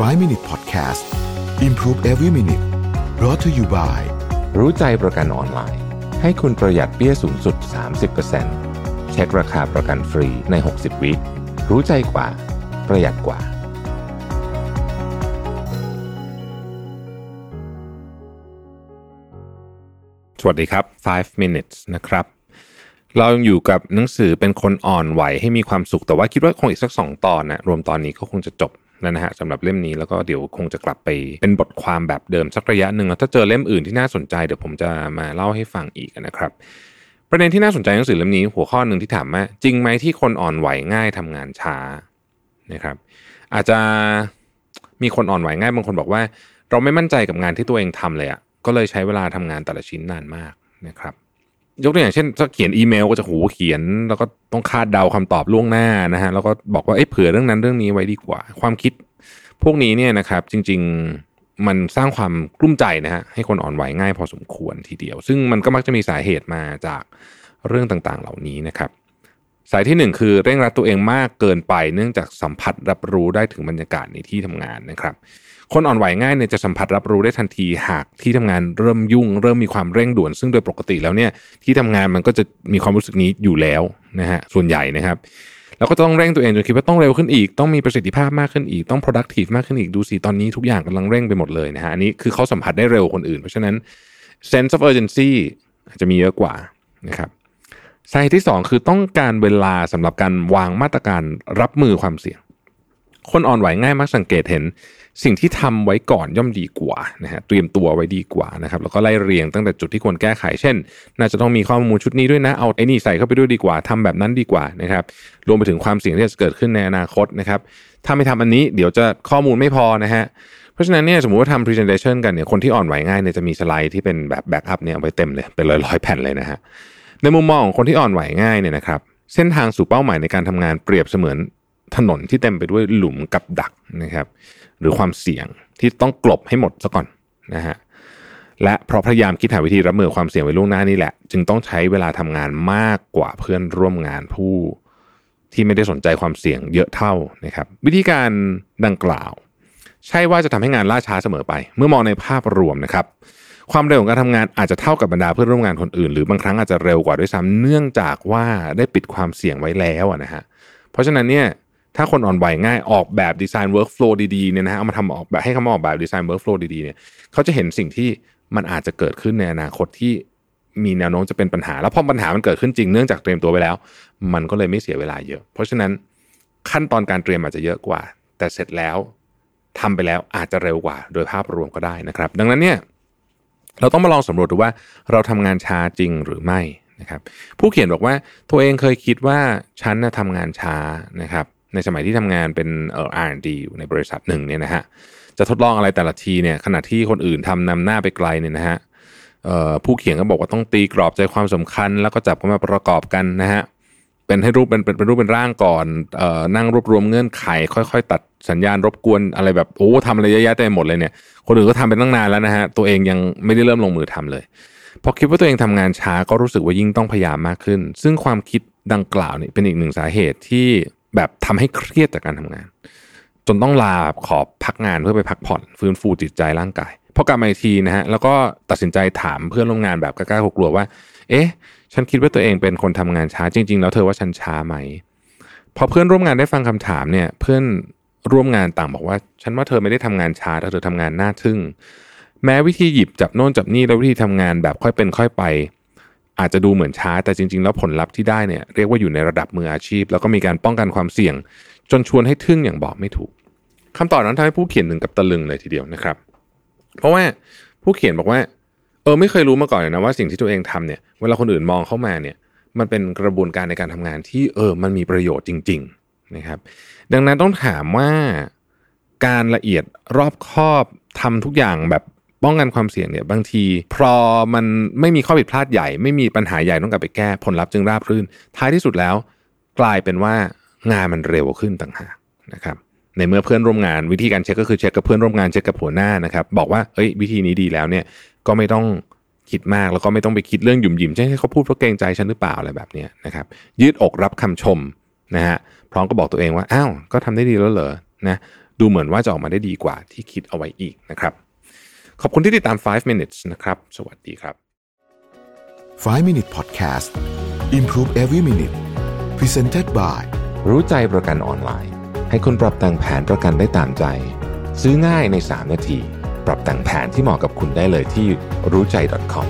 5 Minute Podcast Improve Every Minute brought to you by รู้ใจประกันออนไลน์ ให้คุณประหยัดเปี้ยสูงสุด 30%เช็คราคาประกันฟรีใน 60 วิรู้ใจกว่า ประหยัดกว่า สวัสดีครับ 5 minutes นะครับ เรายังอยู่กับหนังสือเป็นคนอ่อนไหวให้มีความสุข แต่ว่าคิดว่าคงอีกสักสองตอนนะรวมตอนนี้ก็คงจะจบ แล้วนะฮะสำหรับเล่มนี้แล้วก็เดี๋ยวคงจะกลับไปเป็นบทความแบบเดิมสักระยะหนึ่งแล้วถ้าเจอเล่มอื่นที่น่าสนใจเดี๋ยวผมจะมาเล่าให้ฟังอีกนะครับ ประเด็นที่น่าสนใจหนังสือเล่มนี้หัวข้อหนึ่งที่ถามว่าจริงไหมที่คนอ่อนไหวง่ายทำงานช้านะครับ อาจจะมีคนอ่อนไหวง่ายบางคนบอกว่า เราไม่มั่นใจกับงานที่ตัวเองทำเลยอะ่ะก็เลยใช้เวลาทำงานแต่ละชิ้นนานมากนะครับ ยกตัวอย่างเช่นถ้าเขียนอีเมลก็จะหูเขียน แล้วก็ต้องคาดเดาคำตอบล่วงหน้านะฮะแล้วก็บอกว่าเอ้เผื่อเรื่องนั้นเรื่องนี้ไว้ดีกว่า ความคิด พวกนี้เนี่ยนะครับ จริง ๆมันสร้างความกลุ้มใจนะฮะให้คนอ่อนไหวง่ายพอสมควรทีเดียว ซึ่งมันก็มักจะมีสาเหตุมาจากเรื่องต่างๆ เหล่านี้นะครับ สายที่หนึ่งคือเร่งรัดตัวเองมากเกินไป เนื่องจากสัมผัสรับรู้ได้ถึงบรรยากาศในที่ทำงานนะครับ คนอ่อนไหวง่ายเนี่ยจะสัมผัสรับรู้ได้ทันทีหากที่ทำงานเริ่มยุ่ง เริ่มมีความเร่งด่วน ซึ่งโดยปกติแล้วเนี่ยที่ทำงานมันก็จะมีความรู้สึกนี้อยู่แล้วนะฮะส่วนใหญ่นะครับแล้วก็ต้องเร่งตัวเองจนคิดว่าต้องเร็วขึ้นอีก ต้องมีประสิทธิภาพมากขึ้นอีก ต้อง productive มากขึ้นอีก ดูสิตอนนี้ทุกอย่างกำลังเร่งไปหมดเลยนะฮะ อันนี้คือเขาสัมผัสได้เร็วคนอื่น เพราะฉะนั้น sense of urgency อาจจะมีเยอะกว่านะครับ สาเหตุที่ 2 คือต้องการเวลาสำหรับการวางมาตรการรับมือความเสี่ยง คนอ่อนไหวง่ายมักสังเกตเห็น สิ่งที่ทำไว้ก่อนย่อมดีกว่านะฮะเตรียมตัวไว้ดีกว่านะครับแล้วก็ไล่เรียงตั้งแต่จุดที่ควรแก้ไข เช่น น่าจะต้องมีข้อมูลชุดนี้ด้วยนะเอาไอ้นี่ใส่เข้าไปด้วยดีกว่าทำแบบนั้นดีกว่านะครับรวมไปถึงความเสี่ยงที่จะเกิดขึ้นในอนาคตนะครับถ้าไม่ทำอันนี้เดี๋ยวจะข้อมูลไม่พอนะฮะเพราะฉะนั้นเนี่ยสมมติว่าทำ presentation กันเนี่ยคนที่อ่อนไหวง่ายเนี่ยจะมีสไลด์ที่เป็นแบบ backup เนี่ยเอาไว้เต็มเลยเป็นร้อยๆแผ่นเลยนะฮะในมุมมองของคนที่อ่อนไหวง่ายเนี่ยนะครับเส้นทางสู่เป้าหมายในการทำงานเปรียบเสมือน ถนนที่เต็มไปด้วยหลุมกับดักนะครับ หรือความเสี่ยงที่ต้องกลบให้หมดซะก่อนนะฮะและเพราะพยายามคิดหาวิธีรับมือความเสี่ยงไว้ล่วงหน้านี่แหละ จึงต้องใช้เวลาทำงานมากกว่าเพื่อนร่วมงานผู้ที่ไม่ได้สนใจความเสี่ยงเยอะเท่านะครับ วิธีการดังกล่าว ใช่ว่าจะทำให้งานล่าช้าเสมอไป เมื่อมองในภาพรวมนะครับ ความเร็วของการทำงานอาจจะเท่ากับบรรดาเพื่อนร่วมงานคนอื่น หรือบางครั้งอาจจะเร็วกว่าด้วยซ้ำเนื่องจากว่าได้ปิดความเสี่ยงไว้แล้วนะฮะเพราะฉะนั้นเนี่ย ถ้าคนอ่อนไหวง่ายออกแบบดีไซน์ workflow ดีๆเนี่ยนะฮะเอามาทำออกแบบให้เขามาออกแบบดีไซน์ workflow ดีๆเนี่ยเขาจะเห็นสิ่งที่มันอาจจะเกิดขึ้นในอนาคตที่มีแนวโน้มจะเป็นปัญหา แล้วพอปัญหามันเกิดขึ้นจริงเนื่องจากเตรียมตัวไว้แล้ว มันก็เลยไม่เสียเวลาเยอะ เพราะฉะนั้นขั้นตอนการเตรียมอาจจะเยอะกว่า แต่เสร็จแล้วทำไปแล้วอาจจะเร็วกว่า โดยภาพรวมก็ได้นะครับ ดังนั้นเนี่ยเราต้องมาลองสำรวจดูว่าเราทำงานช้าจริงหรือไม่นะครับ ผู้เขียนบอกว่าตัวเองเคยคิดว่าฉันนะทำงานช้านะครับ ในสมัยที่ทำงานเป็นเอ่อ R&D อยู่ในบริษัทหนึ่งเนี่ยนะฮะจะทดลองอะไรแต่ละทีเนี่ยขณะที่คนอื่นทำนำหน้าไปไกลเนี่ยนะฮะผู้เขียนก็บอกว่าต้องตีกรอบใจความสำคัญ แล้วก็จับเข้ามาประกอบกันนะฮะเป็นให้รูปเป็นเป็นรูปเป็นร่างก่อนเอ่อนั่งรวบรวมเงื่อนไข ค่อย ๆ ตัดสัญญาณรบกวนอะไรแบบโอ้ทำอะไรเยอะแยะเต็มหมดเลยเนี่ย คนอื่นก็ทำเป็นตั้งนานแล้วนะฮะตัวเองยังไม่ได้เริ่มลงมือทำเลยพอคิดว่าตัวเองทำงานช้าก็รู้สึกว่ายิ่งต้องพยายามมากขึ้น ซึ่งความคิดดังกล่าวนี่เป็นอีกหนึ่งสาเหตุที่ แบบทำให้เครียดจากการทำงาน จนต้องลาขอพักงานเพื่อไปพักผ่อน ฟื้นฟูจิตใจร่างกายพอกลับมาอีกทีนะฮะแล้วก็ตัดสินใจถามเพื่อนร่วมงานแบบกล้าๆกลัวว่า เอ๊ะ ฉันคิดว่าตัวเองเป็นคนทำงานช้าจริง ๆ แล้วเธอว่าฉันช้าไหมพอเพื่อนร่วมงานได้ฟังคำถามเนี่ย เพื่อนร่วมงานต่างบอกว่า ฉันว่าเธอไม่ได้ทำงานช้าแต่เธอทำงานน่าทึ่ง แม้วิธีหยิบจับโน่นจับนี่แล้ววิธีทำงานแบบค่อยเป็นค่อยไป อาจจะดูเหมือนช้าแต่จริง ๆ แล้วผลลัพธ์ที่ได้เนี่ยเรียกว่าอยู่ในระดับมืออาชีพ แล้วก็มีการป้องกันความเสี่ยง จนชวนให้ทึ่งอย่างบอกไม่ถูกคำตอบนั้นทำให้ผู้เขียนหนึ่งกับตะลึงเลยทีเดียวนะครับ เพราะว่าผู้เขียนบอกว่า เออไม่เคยรู้มาก่อนเลยนะว่าสิ่งที่ตัวเองทำเนี่ยเวลาคนอื่นมองเข้ามาเนี่ยมันเป็นกระบวนการในการทำงานที่เออมันมีประโยชน์จริง ๆนะครับ ดังนั้นต้องถามว่าการละเอียดรอบคอบทำทุกอย่างแบบ ป้องกันความเสี่ยงเนี่ยบางทีพอมันไม่มีข้อผิดพลาดใหญ่ ไม่มีปัญหาใหญ่ต้องกลับไปแก้ผลลัพธ์จึงราบรื่น ท้ายที่สุดแล้ว กลายเป็นว่างานมันเร็วขึ้นต่างหากนะครับในเมื่อเพื่อนร่วมงานวิธีการเช็คก็คือเช็คกับเพื่อนร่วมงานเช็คกับหัวหน้านะครับบอกว่าเอ้ยวิธีนี้ดีแล้วเนี่ยก็ไม่ต้องคิดมากแล้วก็ไม่ต้องไปคิดเรื่องหยุ่มหยิมใช่ให้เขาพูดเพราะเกรงใจฉันหรือเปล่าอะไรแบบนี้นะครับยืดอกรับคำชมนะฮะพร้อมก็บอกตัวเองว่าอ้าวก็ทำได้ดีแล้วเหรอนะดูเหมือนว่าจะออกมาได้ดีกว่าที่คิดเอาไว้อีกนะครับ ขอบคุณที่ติดตาม 5 minutes นะครับ สวัสดีครับ 5 Minute Podcast Improve Every Minute Presented by รู้ใจประกันออนไลน์ ให้คุณปรับแต่งแผนประกันได้ตามใจ ซื้อง่ายใน 3 นาที ปรับแต่งแผนที่เหมาะกับคุณได้เลยที่รู้ใจ .com